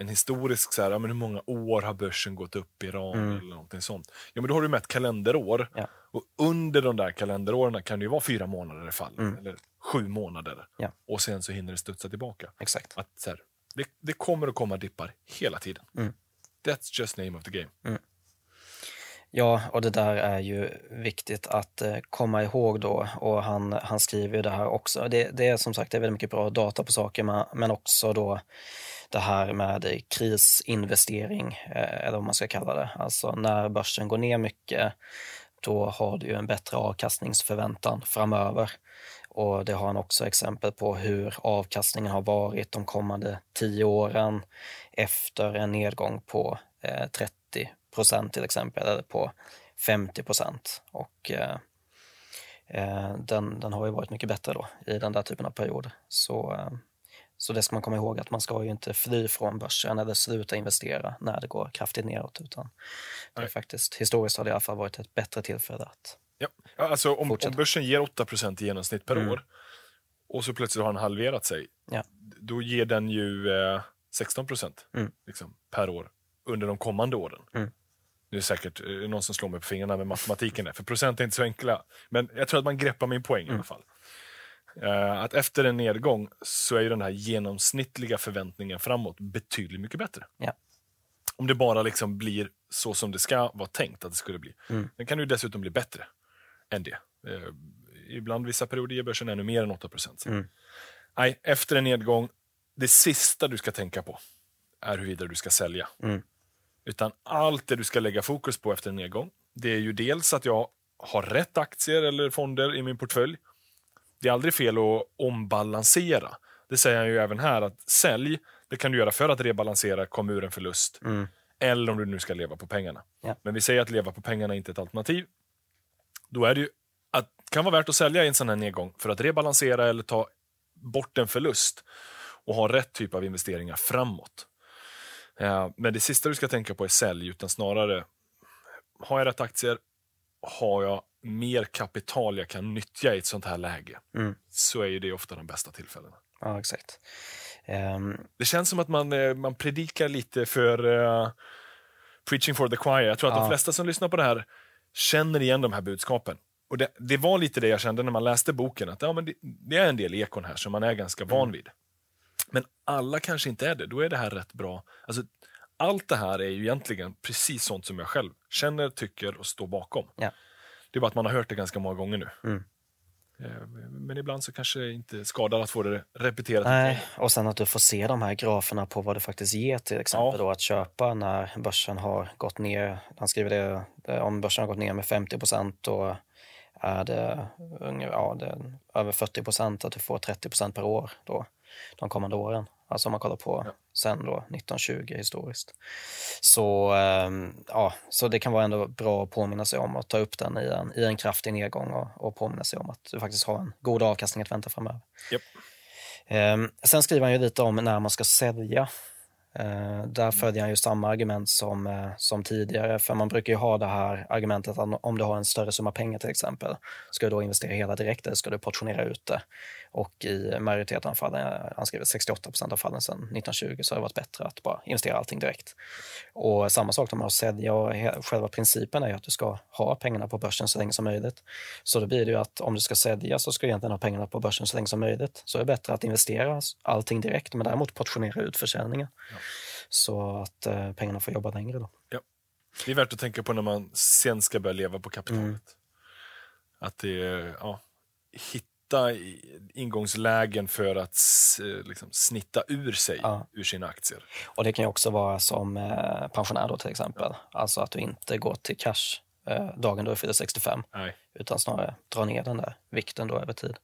en historisk, så här, ja, men hur många år har börsen gått upp i rad Mm. eller någonting sånt. Ja, men då har du mätt kalenderår. Ja. Och under de där kalenderåren kan det ju vara fyra månader i fall, Mm. eller sju månader. Ja. Och sen så hinner det studsa tillbaka. Exakt. Att, så här, det, det kommer att komma dippar hela tiden. Mm. That's just name of the game. Ja, och det där är ju viktigt att eh, komma ihåg då och han, han skriver ju det här också. Det, det är som sagt det är väldigt mycket bra data på saker men, också då det här med krisinvestering eh, eller vad man ska kalla det. Alltså när börsen går ner mycket då har du ju en bättre avkastningsförväntan framöver. Och det har han också exempel på hur avkastningen har varit de kommande tio åren efter en nedgång på eh, 30 procent till exempel, eller på 50 procent. Och eh, eh, den, den har ju varit mycket bättre då i den där typen av perioder. Så, eh, så det ska man komma ihåg att man ska ju inte fly från börsen eller sluta investera när det går kraftigt neråt. Utan det är faktiskt, historiskt har det i alla fall varit ett bättre tillfälle att Ja, alltså om, om börsen ger 8% i genomsnitt per Mm. år och så plötsligt har den halverat sig, Ja. då ger den ju eh, 16 Mm. liksom, per år under de kommande åren. Mm. Nu är det säkert eh, någon som slår mig på fingrarna med matematiken där, för procent är inte så enkla. Men jag tror att man greppar min poäng i Mm. alla fall. Eh, att efter en nedgång så är ju den här genomsnittliga förväntningen framåt betydligt mycket bättre. Ja. Om det bara liksom blir så som det ska vara tänkt att det skulle bli. Mm. Den kan ju dessutom bli bättre än det. Eh, ibland vissa perioder ger börsen ännu mer än 8 Mm. Nej, efter en nedgång, det sista du ska tänka på är huruvida du ska sälja. Mm. Utan allt det du ska lägga fokus på efter en nedgång, det är ju dels att jag har rätt aktier eller fonder i min portfölj. Det är aldrig fel att ombalansera. Det säger han ju även här, att sälj, det kan du göra för att rebalansera, komma ur en förlust. Mm. Eller om du nu ska leva på pengarna. Ja. Men vi säger att leva på pengarna inte är ett alternativ. Då är det ju att, kan vara värt att sälja i en sån här nedgång för att rebalansera eller ta bort en förlust och ha rätt typ av investeringar framåt. Eh, Men det sista du ska tänka på är sälj, utan snarare har jag rätt aktier? Har jag mer kapital jag kan nyttja i ett sånt här läge? Mm. Så är ju det ofta de bästa tillfällena. Ja, exakt. Ehm, Det känns som att man, eh, man predikar lite för eh, preaching for the choir. Jag tror att de Ja. flesta som lyssnar på det här känner igen de här budskapen. Och det, det var lite det jag kände när man läste boken, att ja, men det, det är en del ekon här som man är ganska Mm. van vid. Men alla kanske inte är det, då är det här rätt bra. Alltså, allt det här är ju egentligen precis sånt som jag själv känner, tycker och står bakom. Ja. Det är bara att man har hört det ganska många gånger nu. Mm. Eh, Men ibland så kanske det inte skadar att få det repeterat. Nej, och sen att du får se de här graferna på vad det faktiskt ger till exempel Ja. då att köpa när börsen har gått ner. Han skriver det, det om börsen har gått ner med 50 procent då är det, ja, det är över 40 procent att du får 30 procent per år då de kommande åren. Alltså om man kollar på Ja. sen då 1920 historiskt. Så, ehm, ja, så det kan vara ändå bra att påminna sig om att ta upp den i en, i en kraftig nedgång och, och påminna sig om att du faktiskt har en god avkastning att vänta framöver. Japp. Ehm, sen skriver han ju lite om när man ska sälja. Eh, där Mm. följer han ju samma argument som, eh, som tidigare, för man brukar ju ha det här argumentet att om du har en större summa pengar till exempel, ska du då investera hela direkt eller ska du portionera ut det? Och i majoriteten av fallen, han skriver 68 procent av fallen sedan 1920, så har det varit bättre att bara investera allting direkt. Och samma sak med att sälja och själva principen är att du ska ha pengarna på börsen så länge som möjligt. Så då blir det ju att om du ska sälja så ska du egentligen ha pengarna på börsen så länge som möjligt. Så är det bättre att investera allting direkt, men däremot portionera ut försäljningen. Så att eh, pengarna får jobba längre då. Det är värt att tänka på när man sen ska börja leva på kapitalet. Mm. Att det är, ja, hitta ingångslägen för att s- liksom, snitta ur sig Ja. ur sina aktier. Och det kan ju också vara som eh, pensionär då till exempel. Alltså att du inte går till cash eh, dagen då du fyller 65. Nej. utan snarare dra ner den där vikten då över tid.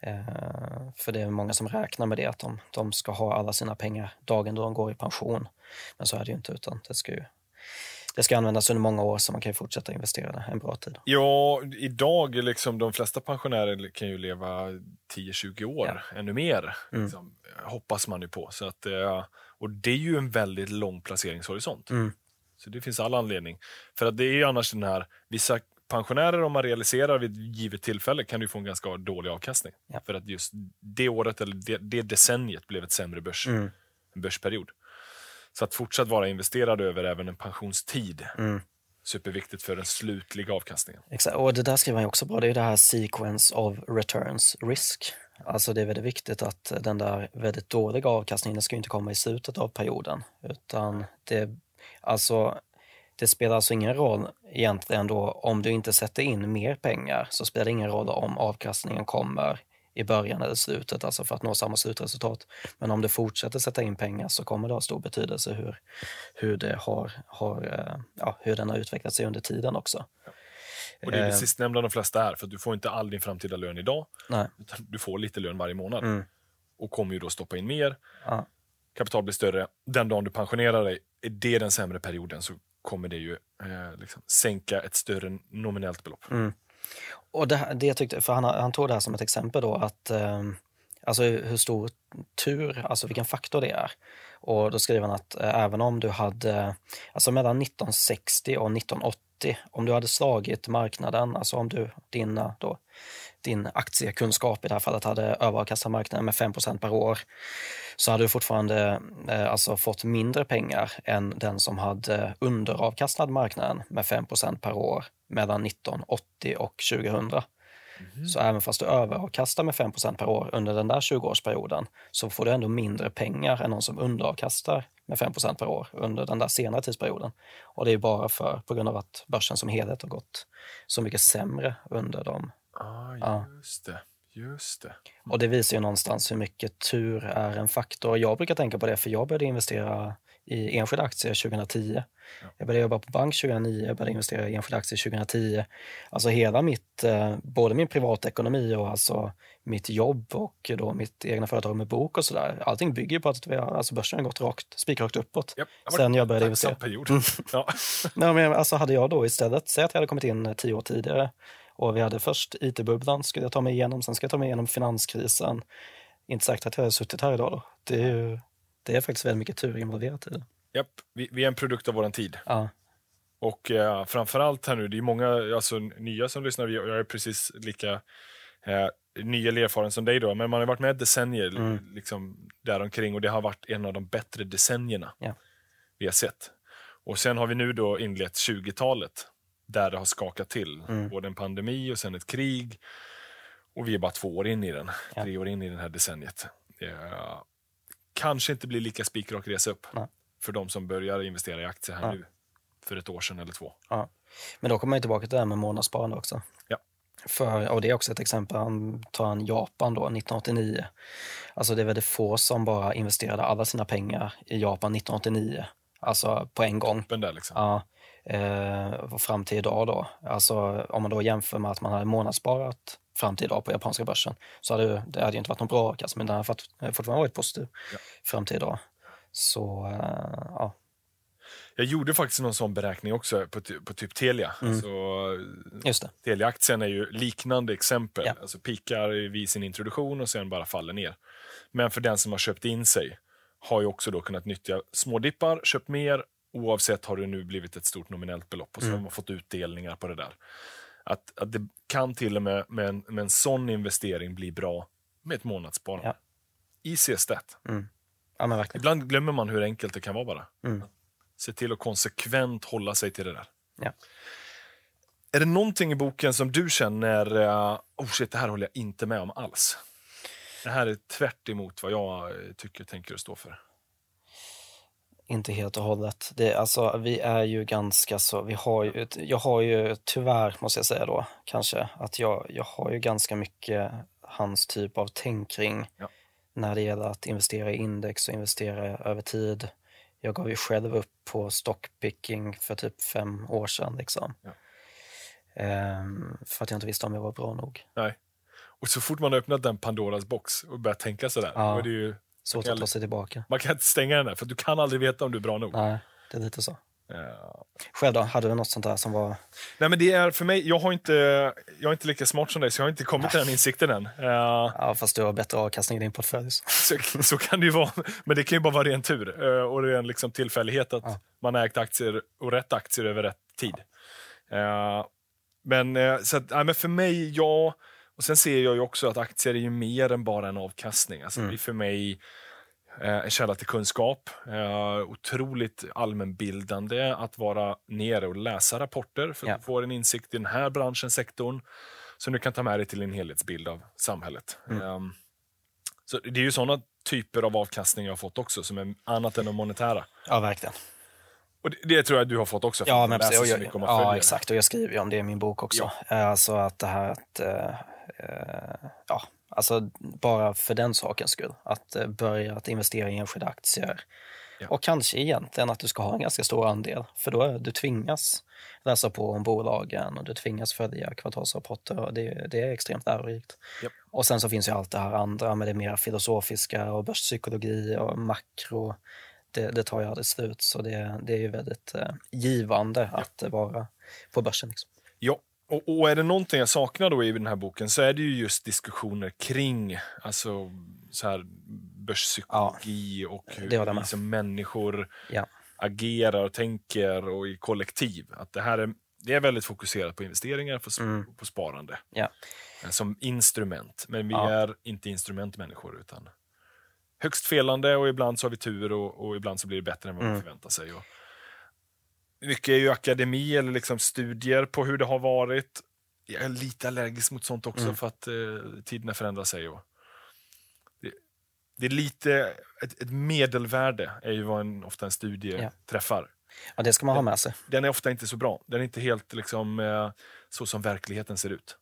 Ja. Eh, för det är många som räknar med det, att de, de ska ha alla sina pengar dagen då de går i pension. Men så är det ju inte, utan det ska ju det ska användas under många år så man kan fortsätta investera det en bra tid. Ja, idag liksom de flesta pensionärer kan ju leva 10-20 år, ännu mer. Mm. Liksom, hoppas man ju på. Så att, eh, och det är ju en väldigt lång placeringshorisont. Mm. Så det finns all anledning. För att det är ju annars den här, vissa pensionärer om man realiserar vid ett givet tillfälle kan du få en ganska dålig avkastning. Ja. För att just det året eller det, det decenniet blev ett sämre börs, Mm. börsperiod. Så att fortsatt vara investerad över även en pensionstid, Mm. superviktigt för den slutliga avkastningen. Exakt. Och det där skriver ju också bra, det är det här sequence of returns risk. Alltså det är väldigt viktigt att den där väldigt dåliga avkastningen den ska inte komma i slutet av perioden. Utan det, alltså, det spelar alltså ingen roll egentligen då om du inte sätter in mer pengar så spelar det ingen roll om avkastningen kommer i början eller slutet, alltså för att nå samma slutresultat. Men om du fortsätter sätta in pengar så kommer det ha stor betydelse hur, hur, det har, har, eh, ja, hur den har utvecklat sig under tiden också. Och det är det Eh. sistnämnda de flesta är, för du får inte all din framtida lön idag. Nej. Utan du får lite lön varje månad. Mm. Och kommer ju då stoppa in mer. Ja. Kapital blir större. Den dagen du pensionerar dig, är det den sämre perioden så kommer det ju eh, liksom sänka ett större nominellt belopp. Mm. Och det, det jag tyckte, för han, han tog det här som ett exempel då, att eh, alltså hur stor tur, alltså vilken faktor det är. Och då skriver han att eh, även om du hade, alltså mellan 1960 och 1980, om du hade slagit marknaden, alltså om du, dina då, din aktiekunskap i det här fallet hade överavkastat marknaden med 5% per år, så hade du fortfarande eh, alltså fått mindre pengar än den som hade underavkastat marknaden med 5% per år mellan 1980 och 2000. Så även fast du överavkastar med 5% per år under den där 20-årsperioden så får du ändå mindre pengar än någon som underavkastar med 5% per år under den där senare tidsperioden. Och det är bara för, på grund av att börsen som helhet har gått så mycket sämre under dem. Ah, Ja. just det. Just det. Och det visar ju någonstans hur mycket tur är en faktor. Jag brukar tänka på det för jag började investera i enskilda aktier 2010. Jag började jobba på bank 2009, jag började investera i enskilda aktier 2010. Alltså hela mitt, eh, både min privatekonomi och alltså mitt jobb och då mitt egna företag med bok och sådär. Allting bygger ju på att vi har, alltså börsen har gått rakt, spikrakt uppåt. Har Sen jag började investera. period. <laughs> Ja. Nej, men alltså hade jag då istället, säg att jag hade kommit in tio år tidigare och vi hade först IT-bubblan, skulle jag ta mig igenom, sen ska jag ta mig igenom finanskrisen. Inte sagt att jag hade suttit här idag då. Det är, ju, det är faktiskt väldigt mycket tur involverat i det. Japp, vi, vi är en produkt av vår tid. Ja, Och eh, framförallt här nu, det är många alltså, nya som lyssnar. Jag jag är precis lika eh, ny eller erfaren som dig då, men man har varit med decennier Mm. liksom, däromkring och det har varit en av de bättre decennierna Ja. vi har sett. Och sen har vi nu då inlett 20-talet där det har skakat till. Mm. Både en pandemi och sen ett krig. Och vi är bara två år in i den, Ja. tre år in i det här decenniet. Eh, kanske inte blir lika spikrak resa upp Nej. för de som börjar investera i aktier här Ja. nu för ett år sedan eller två. ja. Men då kommer man tillbaka till det här med månadssparande också. Ja. För, och det är också ett exempel, han tar en Japan då, 1989. Alltså det är väldigt få som bara investerade alla sina pengar i Japan 1989. Alltså på en gång. Där liksom. Ja, eh, fram till idag då. Alltså om man då jämför med att man hade månadssparat fram till idag på japanska börsen så hade det hade inte varit någon bra avkastning, men den har fått- eh, fortfarande varit positiv Ja. fram till idag. Så eh, ja, Jag gjorde faktiskt någon sån beräkning också på, på typ Telia. Mm. Så, just det. Telia-aktien är ju liknande exempel. Ja. Alltså pikar vid sin introduktion och sen bara faller ner. Men för den som har köpt in sig har ju också då kunnat nyttja smådippar, köpt mer. Oavsett har det nu blivit ett stort nominellt belopp och så Mm. har man fått utdelningar på det där. Att, att det kan till och med med en, med en sån investering bli bra med ett månadssparande. Ja. Easy as that. Ja men verkligen. Ibland glömmer man hur enkelt det kan vara bara. Mm. Se till att konsekvent hålla sig till det där. Ja. Är det någonting i boken som du känner, uh, oh shit, det här håller jag inte med om alls? Det här är tvärt emot vad jag eh, tycker, tänker och står för. Inte helt och hållet. Det, alltså, vi är ju ganska så, vi har ju, jag har ju tyvärr, måste jag säga då, kanske, att jag, jag har ju ganska mycket hans typ av tänk kring Ja. när det gäller att investera i index och investera över tid. Jag gav ju själv upp på stockpicking för typ fem år sedan. Liksom. Ja. Ehm, för att jag inte visste om jag var bra nog. Nej. Och så fort man har öppnat den Pandoras box och börjat tänka sådär, Ja. då är det ju, Svårt Jag- att ta sig tillbaka. man kan inte stänga den där, för du kan aldrig veta om du är bra nog. Nej, det är lite så. Ja. Själv då, hade du något sånt där som var... Nej, men det är för mig, jag har inte, jag är inte lika smart som dig, så jag har inte kommit till den insikten än. Eh, Ja, fast du har bättre avkastning i din portfölj. så. <laughs> Så, kan det ju vara. Men det kan ju bara vara ren tur eh, och ren liksom tillfällighet att Ja. man har ägt aktier och rätt aktier över rätt tid. Eh, men, eh, så att, nej, men för mig, ja. Och sen ser jag ju också att aktier är ju mer än bara en avkastning. Alltså, Mm. Det är för mig eh, en källa till kunskap. Eh, otroligt allmänbildande att vara nere och läsa rapporter för att Ja. du får en insikt i den här branschen, sektorn, som du kan ta med dig till en helhetsbild av samhället. Mm. Ehm, så det är ju sådana typer av avkastning jag har fått också, som är annat än de monetära. Ja, verkligen. Och det, det tror jag du har fått också, för Ja, att precis. så mycket om ja, exakt. Och jag skriver ju om det i min bok också. Eh, Alltså att det här att, ja, alltså bara för den sakens skull, att eh, börja att investera i enskilda aktier Ja. Och kanske egentligen att du ska ha en ganska stor andel, för då är, du tvingas läsa på om bolagen och du tvingas följa kvartalsrapporter och det, det är extremt lärorikt. Yep. Och sen så finns ju allt det här andra med det mer filosofiska och börspsykologi och makro. Det, det tar ju aldrig slut, så det, det är ju väldigt eh, givande ja. att vara på börsen. Liksom. Ja, och, och, är det någonting jag saknar då i den här boken så är det ju just diskussioner kring alltså, så här, börspsykologi ja, och hur vi som människor ja. agerar och tänker och i kollektiv. Att det här är, det är väldigt fokuserat på investeringar, på, mm. på sparande. Ja. Eh, som instrument. Men vi är inte instrumentmänniskor utan högst felande och ibland så har vi tur och, och ibland så blir det bättre än vad mm. man förväntar sig. Och, mycket är ju akademi eller liksom studier på hur det har varit. Jag är lite allergisk mot sånt också mm. för att eh, tiderna förändrar sig. Och det, det är lite, ett, ett, medelvärde är ju vad en, ofta en studie ja. träffar. Ja, det ska man ha med sig. Den är ofta inte så bra. Den är inte helt liksom, eh, så som verkligheten ser ut.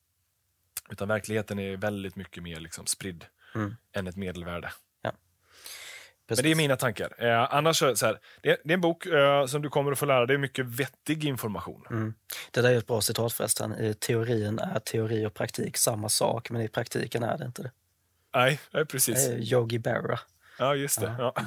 Utan verkligheten är väldigt mycket mer liksom, spridd mm. än ett medelvärde. Precis. Men det är mina tankar. Eh, annars så här, det, det, är en bok eh, som du kommer att få lära dig mycket vettig information. Mm. Det där är ett bra citat förresten. I teorin är teori och praktik samma sak, men i praktiken är det inte det. Nej, nej precis. Är Yogi Berra. Ja, just det. Ja. Ja.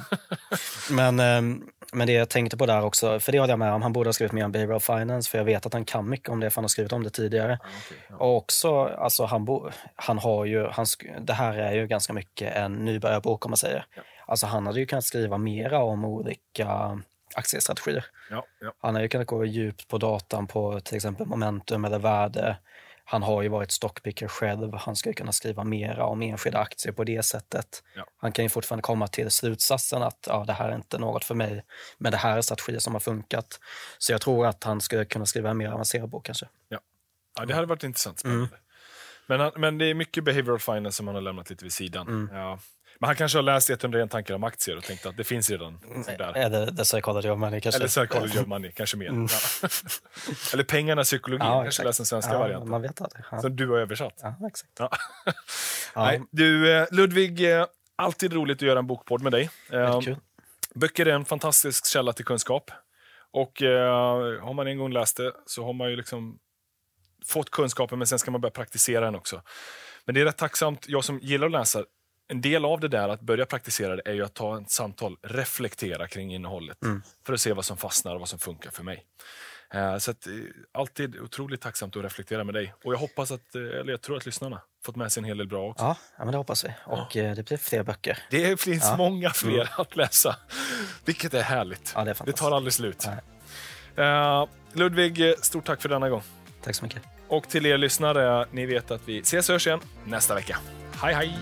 <laughs> men, eh, men det jag tänkte på där också, för det håller jag med om, han borde ha skrivit mer om behavioral finance, för jag vet att han kan mycket om det, för han har skrivit om det tidigare. Ja, okay, och också, alltså han, bo, han har ju, han, det här är ju ganska mycket en nybörjarbok om man säger. Alltså han hade ju kunnat skriva mera om olika aktiestrategier. Ja, ja. Han hade ju kunnat gå djupt på datan på till exempel momentum eller värde. Han har ju varit stockpicker själv. Han skulle kunna skriva mera om enskilda aktier på det sättet. Ja. Han kan ju fortfarande komma till slutsatsen att ja, det här är inte något för mig, men det här är strategier som har funkat. Så jag tror att han skulle kunna skriva en mer avancerad bok kanske. Ja, ja det hade varit intressant. Spännande. Mm. Men, men det är mycket behavioral finance som han har lämnat lite vid sidan. Mm. Ja. Men han kanske har läst 101 tankar om aktier och tänkt att det finns redan. Där. Eller The Psychology of Money kanske. Eller Psychology of Money, kanske mer. Mm. Ja. <laughs> Eller Pengarnas psykologi, ja, kanske läst den svenska ja, varianten. Man vet aldrig. Ja. Som du har översatt. Ja, exakt. <laughs> Nej, du, eh, Ludvig, eh, alltid roligt att göra en bokpodd med dig. Kul. Böcker är en fantastisk källa till kunskap. Och eh, har man en gång läst det så har man ju liksom fått kunskapen, men sen ska man börja praktisera den också. Men det är rätt tacksamt, jag som gillar att läsa, en del av det där, att börja praktisera det, är ju att ta ett samtal, reflektera kring innehållet. Mm. För att se vad som fastnar och vad som funkar för mig. Uh, så att, uh, alltid otroligt tacksamt att reflektera med dig. Och jag hoppas att, uh, eller jag tror att lyssnarna fått med sig en hel del bra också. Ja, ja men det hoppas vi. Och ja. det blir fler böcker. Det finns ja. många fler mm. att läsa. Vilket är härligt. Ja, det, är det tar aldrig slut. Ludvig, stort tack för denna gång. Tack så mycket. Och till er lyssnare, ni vet att vi ses och hörs igen nästa vecka. Hej hej!